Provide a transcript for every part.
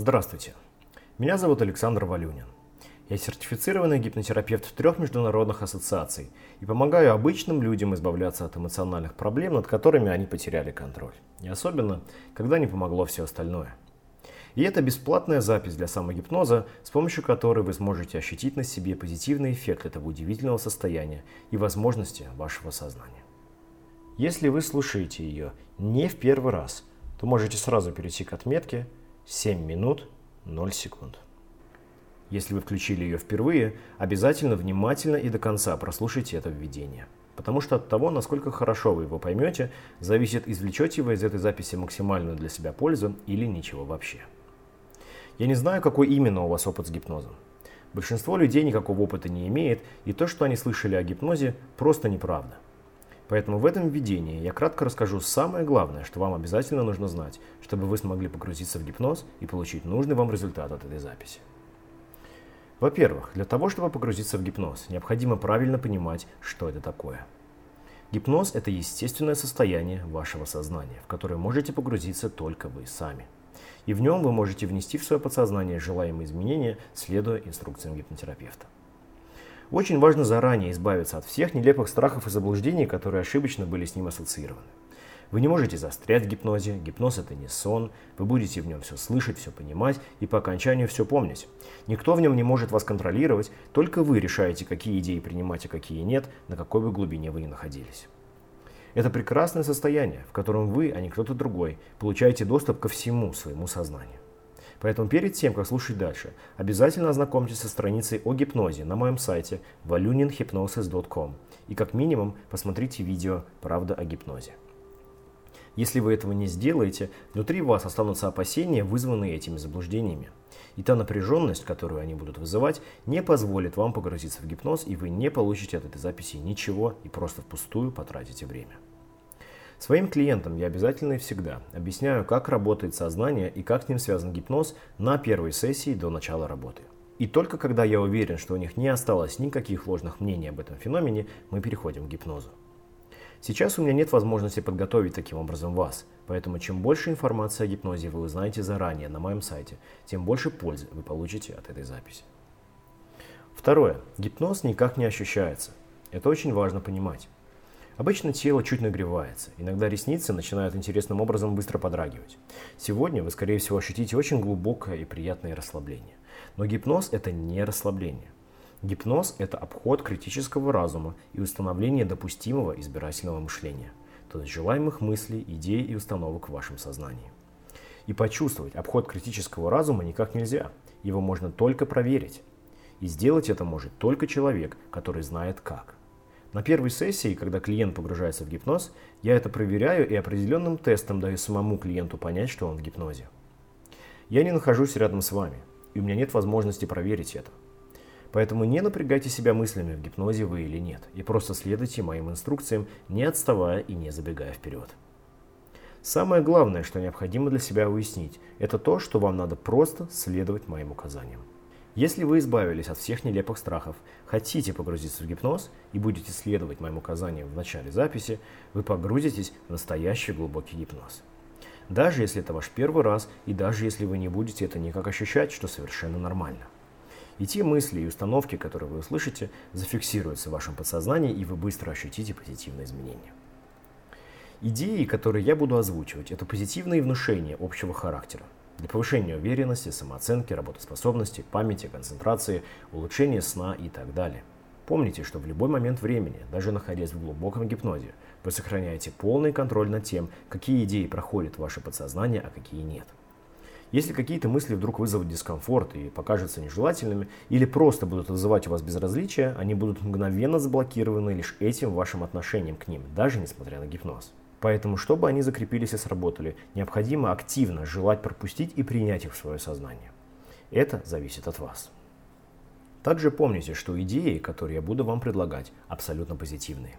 Здравствуйте. Меня зовут Александр Валюнин. Я сертифицированный гипнотерапевт трех международных ассоциаций и помогаю обычным людям избавляться от эмоциональных проблем, над которыми они потеряли контроль. И особенно, когда не помогло все остальное. И это бесплатная запись для самогипноза, с помощью которой вы сможете ощутить на себе позитивный эффект этого удивительного состояния и возможности вашего сознания. Если вы слушаете ее не в первый раз, то можете сразу перейти к отметке 7 минут 0 секунд. Если вы включили ее впервые, обязательно внимательно и до конца прослушайте это введение. Потому что от того, насколько хорошо вы его поймете, зависит, извлечете вы из этой записи максимальную для себя пользу или ничего вообще. Я не знаю, какой именно у вас опыт с гипнозом. Большинство людей никакого опыта не имеет, и то, что они слышали о гипнозе, просто неправда. Поэтому в этом введении я кратко расскажу самое главное, что вам обязательно нужно знать, чтобы вы смогли погрузиться в гипноз и получить нужный вам результат от этой записи. Во-первых, для того, чтобы погрузиться в гипноз, необходимо правильно понимать, что это такое. Гипноз – это естественное состояние вашего сознания, в которое можете погрузиться только вы сами. И в нем вы можете внести в свое подсознание желаемые изменения, следуя инструкциям гипнотерапевта. Очень важно заранее избавиться от всех нелепых страхов и заблуждений, которые ошибочно были с ним ассоциированы. Вы не можете застрять в гипнозе, гипноз это не сон, вы будете в нем все слышать, все понимать и по окончанию все помнить. Никто в нем не может вас контролировать, только вы решаете, какие идеи принимать, а какие нет, на какой бы глубине вы ни находились. Это прекрасное состояние, в котором вы, а не кто-то другой, получаете доступ ко всему своему сознанию. Поэтому перед тем, как слушать дальше, обязательно ознакомьтесь со страницей о гипнозе на моем сайте valuninhypnosis.com и как минимум посмотрите видео «Правда о гипнозе». Если вы этого не сделаете, внутри вас останутся опасения, вызванные этими заблуждениями. И та напряженность, которую они будут вызывать, не позволит вам погрузиться в гипноз, и вы не получите от этой записи ничего и просто впустую потратите время. Своим клиентам я обязательно и всегда объясняю, как работает сознание и как с ним связан гипноз на первой сессии до начала работы. И только когда я уверен, что у них не осталось никаких ложных мнений об этом феномене, мы переходим к гипнозу. Сейчас у меня нет возможности подготовить таким образом вас, поэтому чем больше информации о гипнозе вы узнаете заранее на моем сайте, тем больше пользы вы получите от этой записи. Второе. Гипноз никак не ощущается. Это очень важно понимать. Обычно тело чуть нагревается, иногда ресницы начинают интересным образом быстро подрагивать. Сегодня вы, скорее всего, ощутите очень глубокое и приятное расслабление. Но гипноз – это не расслабление. Гипноз – это обход критического разума и установление допустимого избирательного мышления, то есть желаемых мыслей, идей и установок в вашем сознании. И почувствовать обход критического разума никак нельзя, его можно только проверить. И сделать это может только человек, который знает как. На первой сессии, когда клиент погружается в гипноз, я это проверяю и определенным тестом даю самому клиенту понять, что он в гипнозе. Я не нахожусь рядом с вами, и у меня нет возможности проверить это. Поэтому не напрягайте себя мыслями, в гипнозе вы или нет, и просто следуйте моим инструкциям, не отставая и не забегая вперед. Самое главное, что необходимо для себя уяснить, это то, что вам надо просто следовать моим указаниям. Если вы избавились от всех нелепых страхов, хотите погрузиться в гипноз и будете следовать моим указаниям в начале записи, вы погрузитесь в настоящий глубокий гипноз. Даже если это ваш первый раз, и даже если вы не будете это никак ощущать, что совершенно нормально. И те мысли и установки, которые вы услышите, зафиксируются в вашем подсознании, и вы быстро ощутите позитивные изменения. Идеи, которые я буду озвучивать, это позитивные внушения общего характера для повышения уверенности, самооценки, работоспособности, памяти, концентрации, улучшения сна и так далее. Помните, что в любой момент времени, даже находясь в глубоком гипнозе, вы сохраняете полный контроль над тем, какие идеи проходят в ваше подсознание, а какие нет. Если какие-то мысли вдруг вызовут дискомфорт и покажутся нежелательными, или просто будут вызывать у вас безразличие, они будут мгновенно заблокированы лишь этим вашим отношением к ним, даже несмотря на гипноз. Поэтому, чтобы они закрепились и сработали, необходимо активно желать пропустить и принять их в свое сознание. Это зависит от вас. Также помните, что идеи, которые я буду вам предлагать, абсолютно позитивные.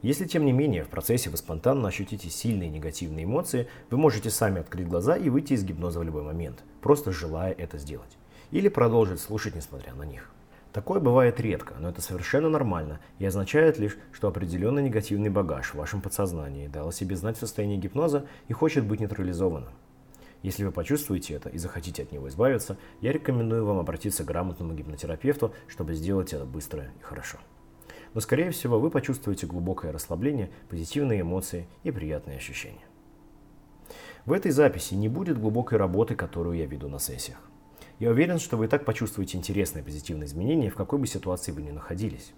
Если, тем не менее, в процессе вы спонтанно ощутите сильные негативные эмоции, вы можете сами открыть глаза и выйти из гипноза в любой момент, просто желая это сделать. Или продолжить слушать, несмотря на них. Такое бывает редко, но это совершенно нормально и означает лишь, что определенный негативный багаж в вашем подсознании дал о себе знать в состоянии гипноза и хочет быть нейтрализованным. Если вы почувствуете это и захотите от него избавиться, я рекомендую вам обратиться к грамотному гипнотерапевту, чтобы сделать это быстро и хорошо. Но, скорее всего, вы почувствуете глубокое расслабление, позитивные эмоции и приятные ощущения. В этой записи не будет глубокой работы, которую я веду на сессиях. Я уверен, что вы и так почувствуете интересные позитивные изменения, в какой бы ситуации вы ни находились.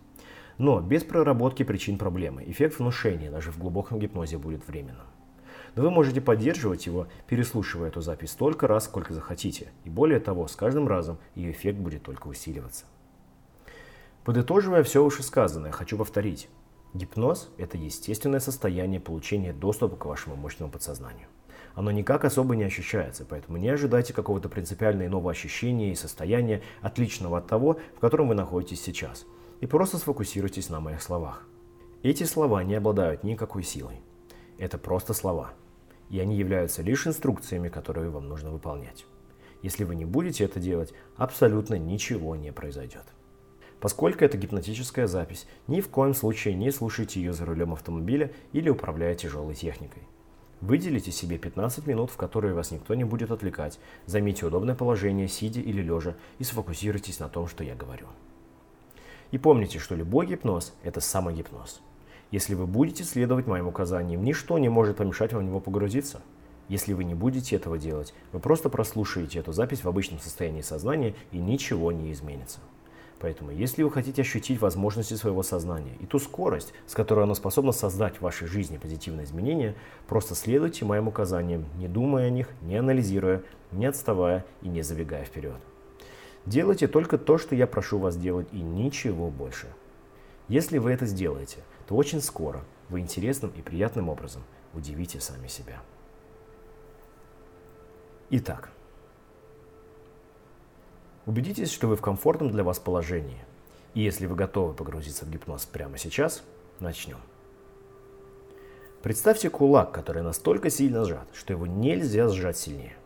Но без проработки причин проблемы эффект внушения даже в глубоком гипнозе будет временным. Но вы можете поддерживать его, переслушивая эту запись столько раз, сколько захотите. И более того, с каждым разом ее эффект будет только усиливаться. Подытоживая все вышесказанное, хочу повторить. Гипноз – это естественное состояние получения доступа к вашему мощному подсознанию. Оно никак особо не ощущается, поэтому не ожидайте какого-то принципиально иного ощущения и состояния, отличного от того, в котором вы находитесь сейчас. И просто сфокусируйтесь на моих словах. Эти слова не обладают никакой силой. Это просто слова. И они являются лишь инструкциями, которые вам нужно выполнять. Если вы не будете это делать, абсолютно ничего не произойдет. Поскольку это гипнотическая запись, ни в коем случае не слушайте ее за рулем автомобиля или управляя тяжелой техникой. Выделите себе 15 минут, в которые вас никто не будет отвлекать, займите удобное положение, сидя или лежа, и сфокусируйтесь на том, что я говорю. И помните, что любой гипноз – это самогипноз. Если вы будете следовать моим указаниям, ничто не может помешать вам в него погрузиться. Если вы не будете этого делать, вы просто прослушаете эту запись в обычном состоянии сознания и ничего не изменится. Поэтому, если вы хотите ощутить возможности своего сознания и ту скорость, с которой оно способно создать в вашей жизни позитивные изменения, просто следуйте моим указаниям, не думая о них, не анализируя, не отставая и не забегая вперед. Делайте только то, что я прошу вас делать, и ничего больше. Если вы это сделаете, то очень скоро вы интересным и приятным образом удивите сами себя. Итак, Убедитесь, что вы в комфортном для вас положении. И если вы готовы погрузиться в гипноз прямо сейчас, начнем. Представьте кулак, который настолько сильно сжат, что его нельзя сжать сильнее.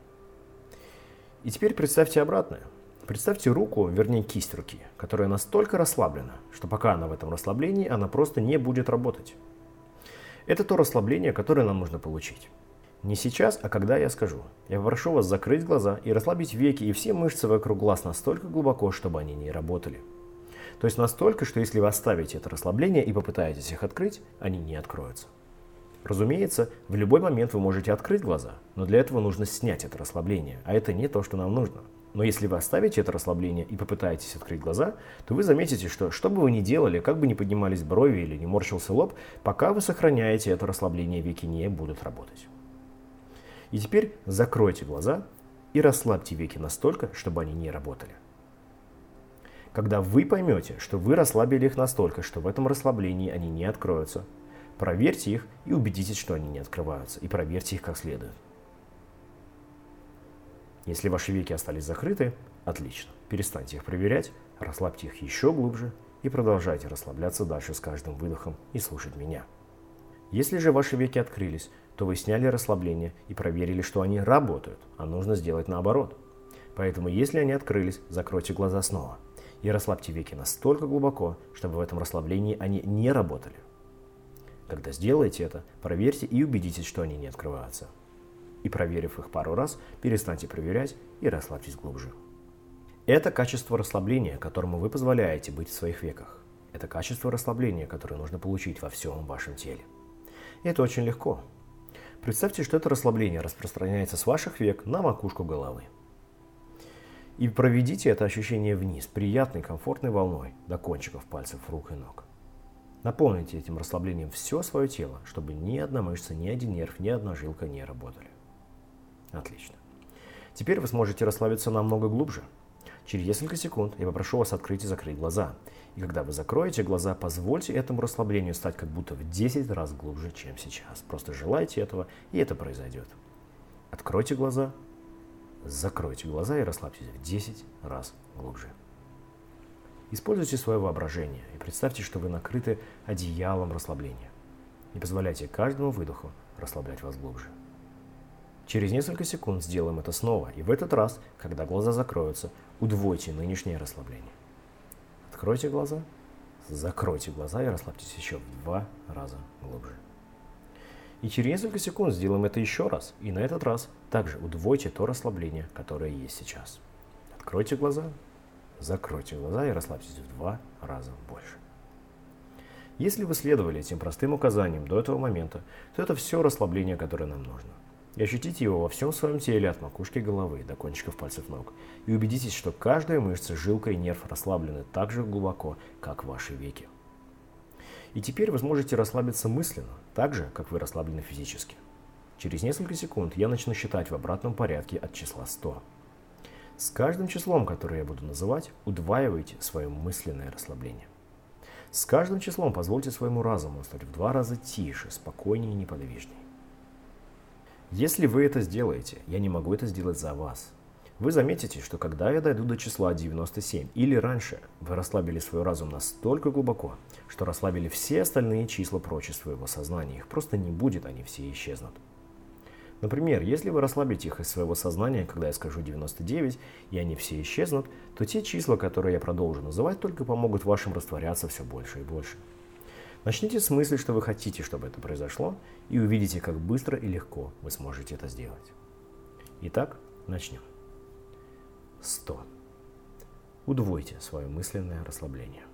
И теперь представьте обратное. Представьте руку, вернее кисть руки, которая настолько расслаблена, что пока она в этом расслаблении, она просто не будет работать. Это то расслабление, которое нам нужно получить. Не сейчас, а когда я скажу. Я попрошу вас закрыть глаза и расслабить веки и все мышцы вокруг глаз настолько глубоко, чтобы они не работали. То есть настолько, что если вы оставите это расслабление и попытаетесь их открыть, они не откроются. Разумеется, в любой момент вы можете открыть глаза, но для этого нужно снять это расслабление, а это не то, что нам нужно. Но если вы оставите это расслабление и попытаетесь открыть глаза, то вы заметите, что что бы вы ни делали, как бы ни поднимались брови или не морщился лоб, пока вы сохраняете это расслабление, веки не будут работать. И теперь закройте глаза и расслабьте веки настолько, чтобы они не работали. Когда вы поймете, что вы расслабили их настолько, что в этом расслаблении они не откроются, проверьте их и убедитесь, что они не открываются, и проверьте их как следует. Если ваши веки остались закрыты, отлично. Перестаньте их проверять, расслабьте их еще глубже и продолжайте расслабляться дальше с каждым выдохом и слушать меня. Если же ваши веки открылись, то вы сняли расслабление и проверили, что они работают, а нужно сделать наоборот. Поэтому, если они открылись, закройте глаза снова и расслабьте веки настолько глубоко, чтобы в этом расслаблении они не работали. Когда сделаете это, проверьте и убедитесь, что они не открываются. И проверив их пару раз, перестаньте проверять и расслабьтесь глубже. Это качество расслабления, которому вы позволяете быть в своих веках. Это качество расслабления, которое нужно получить во всем вашем теле. И это очень легко. Представьте, что это расслабление распространяется с ваших век на макушку головы. И проведите это ощущение вниз, приятной, комфортной волной, до кончиков пальцев рук и ног. Наполните этим расслаблением все свое тело, чтобы ни одна мышца, ни один нерв, ни одна жилка не работали. Отлично. Теперь вы сможете расслабиться намного глубже. Через несколько секунд я попрошу вас открыть и закрыть глаза. И когда вы закроете глаза, позвольте этому расслаблению стать как будто в 10 раз глубже, чем сейчас. Просто желайте этого, и это произойдет. Откройте глаза, закройте глаза и расслабьтесь в 10 раз глубже. Используйте свое воображение и представьте, что вы накрыты одеялом расслабления. Не позволяйте каждому выдоху расслаблять вас глубже. Через несколько секунд сделаем это снова, и в этот раз, когда глаза закроются, удвойте нынешнее расслабление. Откройте глаза, закройте глаза и расслабьтесь еще в два раза глубже. И через несколько секунд сделаем это еще раз. И на этот раз также удвойте то расслабление, которое есть сейчас. Откройте глаза, закройте глаза и расслабьтесь в два раза больше. Если вы следовали этим простым указаниям до этого момента, то это все расслабление, которое нам нужно. И ощутите его во всем своем теле от макушки головы до кончиков пальцев ног. И убедитесь, что каждая мышца, жилка и нерв расслаблены так же глубоко, как ваши веки. И теперь вы сможете расслабиться мысленно, так же, как вы расслаблены физически. Через несколько секунд я начну считать в обратном порядке от числа 100. С каждым числом, которое я буду называть, удваивайте свое мысленное расслабление. С каждым числом позвольте своему разуму стать в два раза тише, спокойнее и неподвижнее. Если вы это сделаете, я не могу это сделать за вас. Вы заметите, что когда я дойду до числа 97 или раньше, вы расслабили свой разум настолько глубоко, что расслабили все остальные числа прочь из своего сознания. Их просто не будет, они все исчезнут. Например, если вы расслабите их из своего сознания, когда я скажу 99, и они все исчезнут, то те числа, которые я продолжу называть, только помогут вашим растворяться все больше и больше. Начните с мысли, что вы хотите, чтобы это произошло, и увидите, как быстро и легко вы сможете это сделать. Итак, начнем. 100. Удвойте свое мысленное расслабление.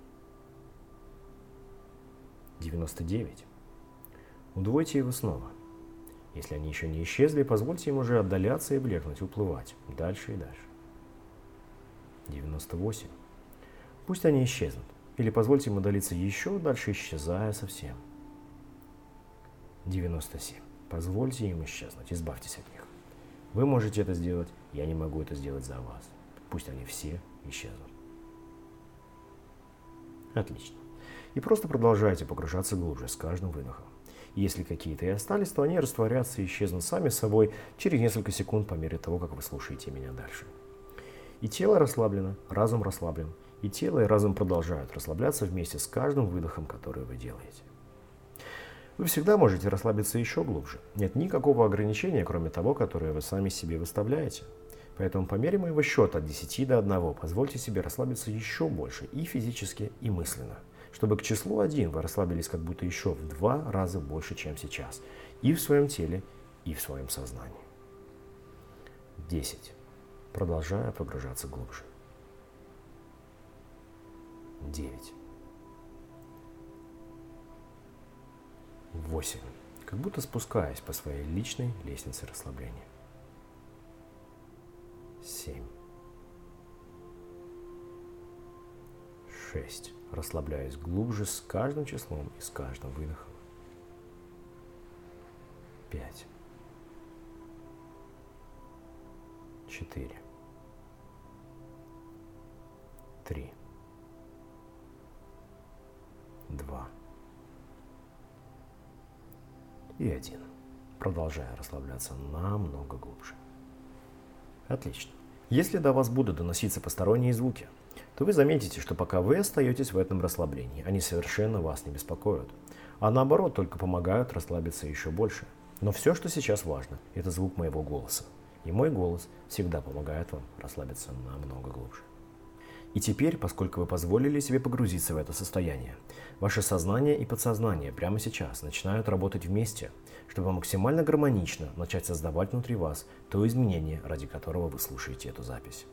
99. Удвойте его снова. Если они еще не исчезли, позвольте им уже отдаляться и блекнуть, уплывать дальше и дальше. 98. Пусть они исчезнут. Или позвольте им удалиться еще дальше, исчезая совсем. 97. Позвольте им исчезнуть, избавьтесь от них. Вы можете это сделать, я не могу это сделать за вас. Пусть они все исчезнут. Отлично. И просто продолжайте погружаться глубже с каждым выдохом. Если какие-то и остались, то они растворятся и исчезнут сами собой через несколько секунд по мере того, как вы слушаете меня дальше. И тело расслаблено, разум расслаблен, и тело и разум продолжают расслабляться вместе с каждым выдохом, который вы делаете. Вы всегда можете расслабиться еще глубже. Нет никакого ограничения, кроме того, которое вы сами себе выставляете. Поэтому по мере моего счета от 10 до 1 позвольте себе расслабиться еще больше и физически, и мысленно. Чтобы к числу 1 вы расслабились как будто еще в два раза больше, чем сейчас. И в своем теле, и в своем сознании. 10. Продолжая погружаться глубже. 9. 8. Как будто спускаясь по своей личной лестнице расслабления. 7. 6. Расслабляясь глубже с каждым числом и с каждым выдохом. 5. 4. 3. 2. И 1. Продолжая расслабляться намного глубже. Отлично. Если до вас будут доноситься посторонние звуки, то вы заметите, что пока вы остаетесь в этом расслаблении, они совершенно вас не беспокоят, а наоборот только помогают расслабиться еще больше. Но все, что сейчас важно, это звук моего голоса. И мой голос всегда помогает вам расслабиться намного глубже. И теперь, поскольку вы позволили себе погрузиться в это состояние, ваше сознание и подсознание прямо сейчас начинают работать вместе, чтобы максимально гармонично начать создавать внутри вас то изменение, ради которого вы слушаете эту запись.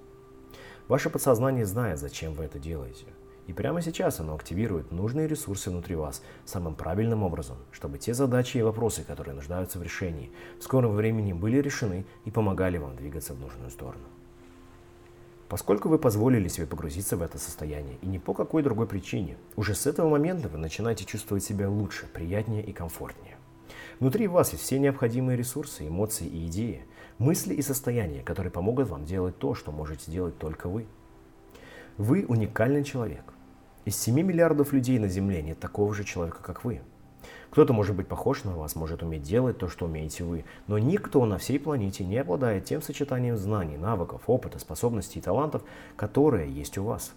Ваше подсознание знает, зачем вы это делаете. И прямо сейчас оно активирует нужные ресурсы внутри вас самым правильным образом, чтобы те задачи и вопросы, которые нуждаются в решении, в скором времени были решены и помогали вам двигаться в нужную сторону. Поскольку вы позволили себе погрузиться в это состояние, и не по какой другой причине, уже с этого момента вы начинаете чувствовать себя лучше, приятнее и комфортнее. Внутри вас есть все необходимые ресурсы, эмоции и идеи, мысли и состояния, которые помогут вам делать то, что можете делать только вы. Вы уникальный человек. Из 7 миллиардов людей на Земле нет такого же человека, как вы – кто-то может быть похож на вас, может уметь делать то, что умеете вы, но никто на всей планете не обладает тем сочетанием знаний, навыков, опыта, способностей и талантов, которые есть у вас.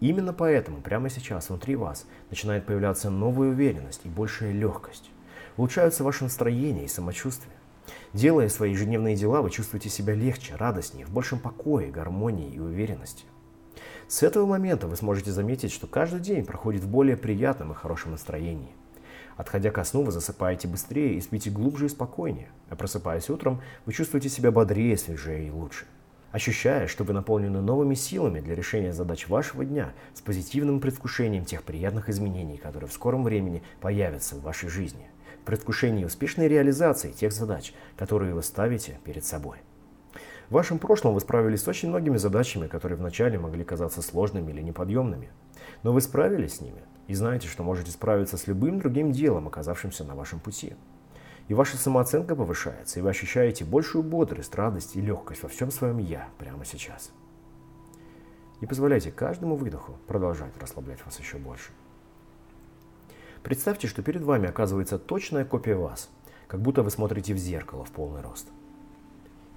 Именно поэтому прямо сейчас внутри вас начинает появляться новая уверенность и большая легкость. Улучшаются ваше настроение и самочувствие. Делая свои ежедневные дела, вы чувствуете себя легче, радостнее, в большем покое, гармонии и уверенности. С этого момента вы сможете заметить, что каждый день проходит в более приятном и хорошем настроении – Отходя ко сну, вы засыпаете быстрее и спите глубже и спокойнее, а просыпаясь утром, вы чувствуете себя бодрее, свежее и лучше. Ощущая, что вы наполнены новыми силами для решения задач вашего дня с позитивным предвкушением тех приятных изменений, которые в скором времени появятся в вашей жизни, в предвкушении успешной реализации тех задач, которые вы ставите перед собой. В вашем прошлом вы справились с очень многими задачами, которые вначале могли казаться сложными или неподъемными. Но вы справились с ними и знаете, что можете справиться с любым другим делом, оказавшимся на вашем пути. И ваша самооценка повышается, и вы ощущаете большую бодрость, радость и легкость во всем своем «я» прямо сейчас. Не позволяйте каждому выдоху продолжать расслаблять вас еще больше. Представьте, что перед вами оказывается точная копия вас, как будто вы смотрите в зеркало в полный рост.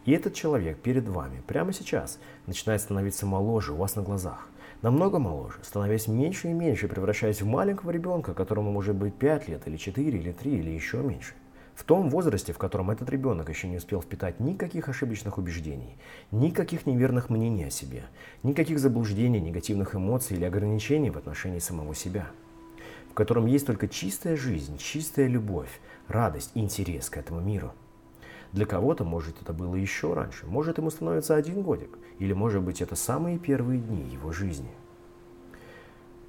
И этот человек перед вами прямо сейчас начинает становиться моложе у вас на глазах, намного моложе, становясь меньше и меньше, превращаясь в маленького ребенка, которому может быть 5 лет, или 4, или 3, или еще меньше. В том возрасте, в котором этот ребенок еще не успел впитать никаких ошибочных убеждений, никаких неверных мнений о себе, никаких заблуждений, негативных эмоций или ограничений в отношении самого себя, в котором есть только чистая жизнь, чистая любовь, радость и интерес к этому миру. Для кого-то, может, это было еще раньше, может, ему становится один годик, или, может быть, это самые первые дни его жизни.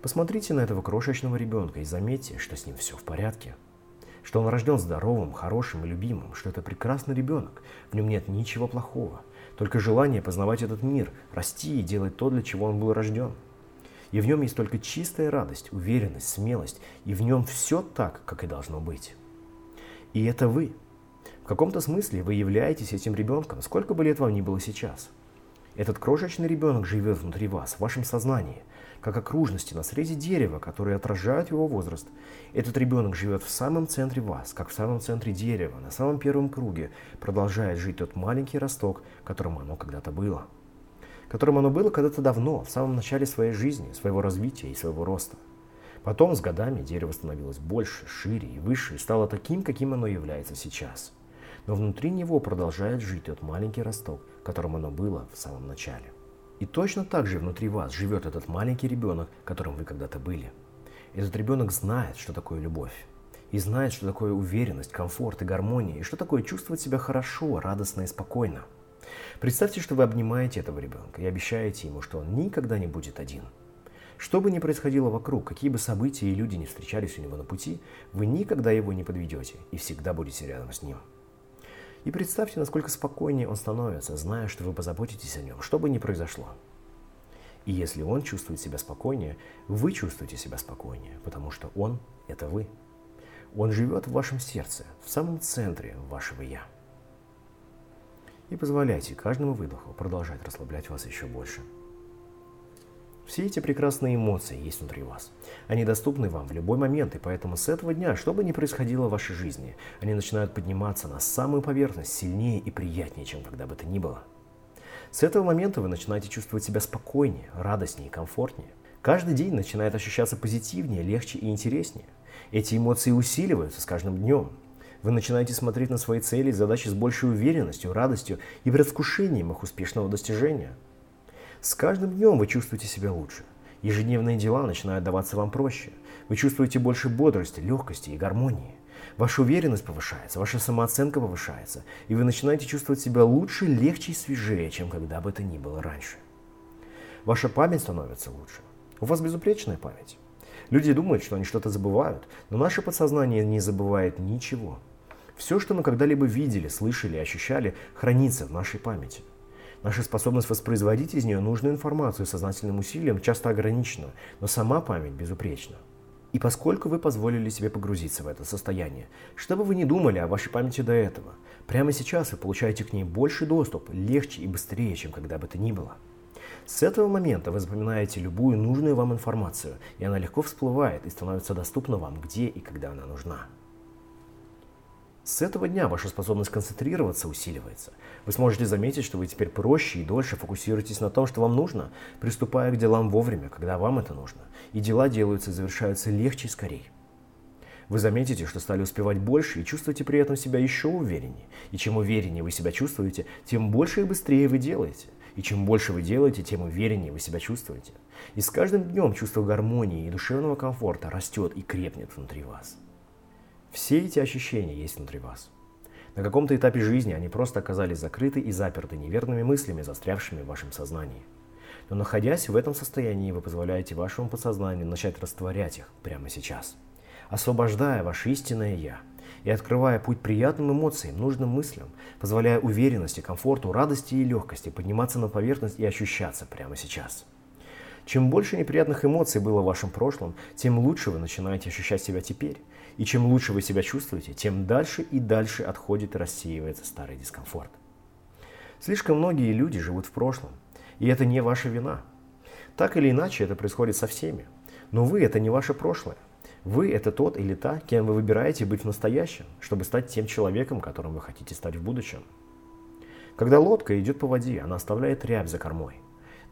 Посмотрите на этого крошечного ребенка и заметьте, что с ним все в порядке. Что он рожден здоровым, хорошим и любимым, что это прекрасный ребенок, в нем нет ничего плохого, только желание познавать этот мир, расти и делать то, для чего он был рожден. И в нем есть только чистая радость, уверенность, смелость, и в нем все так, как и должно быть. И это вы – каком-то смысле вы являетесь этим ребенком, сколько бы лет вам ни было сейчас. Этот крошечный ребенок живет внутри вас, в вашем сознании, как окружности на срезе дерева, которые отражают его возраст. Этот ребенок живет в самом центре вас, как в самом центре дерева, на самом первом круге, продолжает жить тот маленький росток, которым оно когда-то было. Которым оно было когда-то давно, в самом начале своей жизни, своего развития и своего роста. Потом с годами дерево становилось больше, шире и выше и стало таким, каким оно является сейчас – но внутри него продолжает жить тот маленький росток, которым оно было в самом начале. И точно так же внутри вас живет этот маленький ребенок, которым вы когда-то были. Этот ребенок знает, что такое любовь. И знает, что такое уверенность, комфорт и гармония, и что такое чувствовать себя хорошо, радостно и спокойно. Представьте, что вы обнимаете этого ребенка и обещаете ему, что он никогда не будет один. Что бы ни происходило вокруг, какие бы события и люди не встречались у него на пути, вы никогда его не подведете и всегда будете рядом с ним. И представьте, насколько спокойнее он становится, зная, что вы позаботитесь о нем, что бы ни произошло. И если он чувствует себя спокойнее, вы чувствуете себя спокойнее, потому что он – это вы. Он живет в вашем сердце, в самом центре вашего «я». И позволяйте каждому выдоху продолжать расслаблять вас еще больше – все эти прекрасные эмоции есть внутри вас. Они доступны вам в любой момент, и поэтому с этого дня, что бы ни происходило в вашей жизни, они начинают подниматься на самую поверхность сильнее и приятнее, чем когда бы то ни было. С этого момента вы начинаете чувствовать себя спокойнее, радостнее и комфортнее. Каждый день начинает ощущаться позитивнее, легче и интереснее. Эти эмоции усиливаются с каждым днем. Вы начинаете смотреть на свои цели и задачи с большей уверенностью, радостью и предвкушением их успешного достижения – с каждым днем вы чувствуете себя лучше. Ежедневные дела начинают даваться вам проще. Вы чувствуете больше бодрости, легкости и гармонии. Ваша уверенность повышается, ваша самооценка повышается, и вы начинаете чувствовать себя лучше, легче и свежее, чем когда бы это ни было раньше. Ваша память становится лучше. У вас безупречная память. Люди думают, что они что-то забывают, но наше подсознание не забывает ничего. Все, что мы когда-либо видели, слышали ощущали, хранится в нашей памяти. Наша способность воспроизводить из нее нужную информацию сознательным усилием часто ограничена, но сама память безупречна. И поскольку вы позволили себе погрузиться в это состояние, что бы вы ни думали о вашей памяти до этого, прямо сейчас вы получаете к ней больше доступ, легче и быстрее, чем когда бы то ни было. С этого момента вы запоминаете любую нужную вам информацию, и она легко всплывает и становится доступна вам где и когда она нужна. С этого дня ваша способность концентрироваться усиливается. Вы сможете заметить, что вы теперь проще и дольше фокусируетесь на том, что вам нужно, приступая к делам вовремя, когда вам это нужно. И дела делаются и завершаются легче и скорее. Вы заметите, что стали успевать больше и чувствуете при этом себя еще увереннее. И чем увереннее вы себя чувствуете, тем больше и быстрее вы делаете. И чем больше вы делаете, тем увереннее вы себя чувствуете. И с каждым днем чувство гармонии и душевного комфорта растет и крепнет внутри вас. Все эти ощущения есть внутри вас. На каком-то этапе жизни они просто оказались закрыты и заперты неверными мыслями, застрявшими в вашем сознании. Но находясь в этом состоянии, вы позволяете вашему подсознанию начать растворять их прямо сейчас, освобождая ваше истинное «Я» и открывая путь приятным эмоциям, нужным мыслям, позволяя уверенности, комфорту, радости и легкости подниматься на поверхность и ощущаться прямо сейчас. Чем больше неприятных эмоций было в вашем прошлом, тем лучше вы начинаете ощущать себя теперь. И чем лучше вы себя чувствуете, тем дальше и дальше отходит и рассеивается старый дискомфорт. Слишком многие люди живут в прошлом, и это не ваша вина. Так или иначе, это происходит со всеми. Но вы – это не ваше прошлое. Вы – это тот или та, кем вы выбираете быть в настоящем, чтобы стать тем человеком, которым вы хотите стать в будущем. Когда лодка идет по воде, она оставляет рябь за кормой.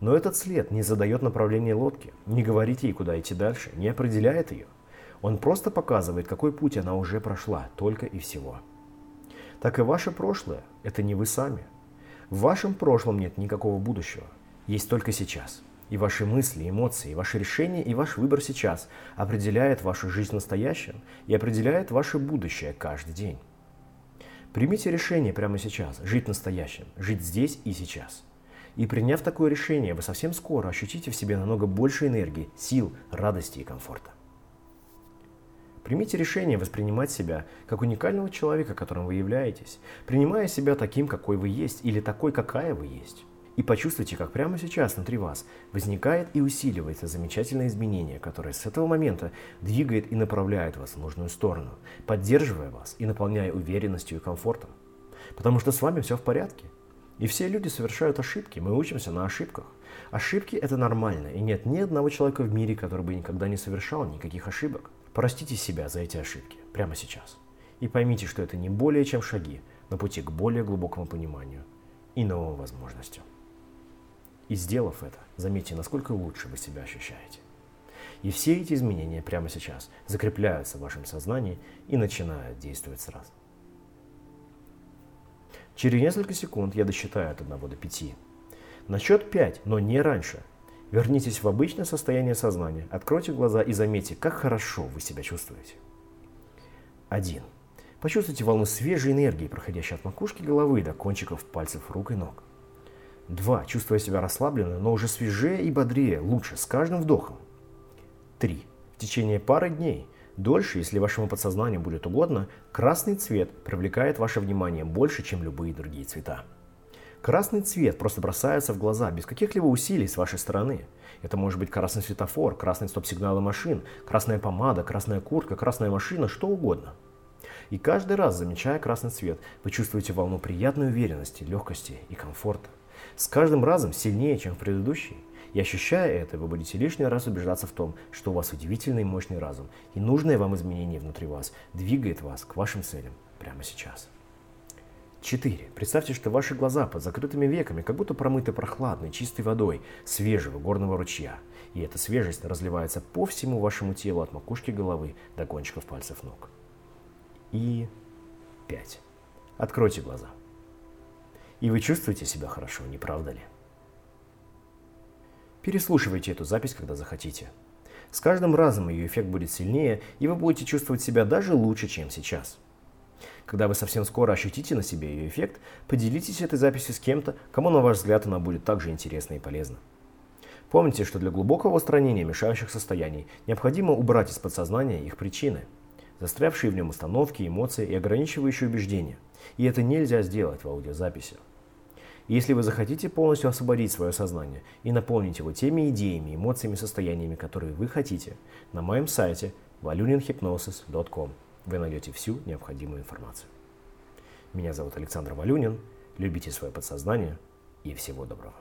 Но этот след не задает направление лодки, не говорит ей, куда идти дальше, не определяет ее. Он просто показывает, какой путь она уже прошла, только и всего. Так и ваше прошлое – это не вы сами. В вашем прошлом нет никакого будущего, есть только сейчас – и ваши мысли, эмоции, ваши решения и ваш выбор сейчас определяет вашу жизнь в настоящем и определяет ваше будущее каждый день. Примите решение прямо сейчас, жить настоящим, жить здесь и сейчас. И приняв такое решение, вы совсем скоро ощутите в себе намного больше энергии, сил, радости и комфорта. Примите решение воспринимать себя как уникального человека, которым вы являетесь, принимая себя таким, какой вы есть, или такой, какая вы есть. И почувствуйте, как прямо сейчас внутри вас возникает и усиливается замечательное изменение, которое с этого момента двигает и направляет вас в нужную сторону, поддерживая вас и наполняя уверенностью и комфортом. Потому что с вами все в порядке. И все люди совершают ошибки, мы учимся на ошибках. Ошибки – это нормально, и нет ни одного человека в мире, который бы никогда не совершал никаких ошибок. Простите себя за эти ошибки прямо сейчас. И поймите, что это не более чем шаги на пути к более глубокому пониманию и новым возможностям. И сделав это, заметьте, насколько лучше вы себя ощущаете. И все эти изменения прямо сейчас закрепляются в вашем сознании и начинают действовать сразу. Через несколько секунд я досчитаю от 1 до 5. На счет 5, но не раньше. Вернитесь в обычное состояние сознания, откройте глаза и заметьте, как хорошо вы себя чувствуете. 1. Почувствуйте волну свежей энергии, проходящей от макушки головы до кончиков пальцев рук и ног. Два. Чувствуя себя расслабленно, но уже свежее и бодрее, лучше, с каждым вдохом. Три. В течение пары дней, дольше, если вашему подсознанию будет угодно, красный цвет привлекает ваше внимание больше, чем любые другие цвета. Красный цвет просто бросается в глаза без каких-либо усилий с вашей стороны. Это может быть красный светофор, красный стоп-сигналы машин, красная помада, красная куртка, красная машина, что угодно. И каждый раз, замечая красный цвет, вы чувствуете волну приятной уверенности, легкости и комфорта с каждым разом сильнее, чем в предыдущий. И ощущая это, вы будете лишний раз убеждаться в том, что у вас удивительный и мощный разум, и нужное вам изменение внутри вас двигает вас к вашим целям прямо сейчас. 4. Представьте, что ваши глаза под закрытыми веками как будто промыты прохладной, чистой водой свежего горного ручья. И эта свежесть разливается по всему вашему телу от макушки головы до кончиков пальцев ног. И 5. Откройте глаза. И вы чувствуете себя хорошо, не правда ли? Переслушивайте эту запись, когда захотите. С каждым разом ее эффект будет сильнее, и вы будете чувствовать себя даже лучше, чем сейчас. Когда вы совсем скоро ощутите на себе ее эффект, поделитесь этой записью с кем-то, кому, на ваш взгляд, она будет также интересна и полезна. Помните, что для глубокого устранения мешающих состояний необходимо убрать из подсознания их причины, застрявшие в нем установки, эмоции и ограничивающие убеждения. И это нельзя сделать в аудиозаписи. Если вы захотите полностью освободить свое сознание и наполнить его теми идеями, эмоциями, состояниями, которые вы хотите, на моем сайте valuninhypnosis.com вы найдете всю необходимую информацию. Меня зовут Александр Валюнин. Любите свое подсознание и всего доброго.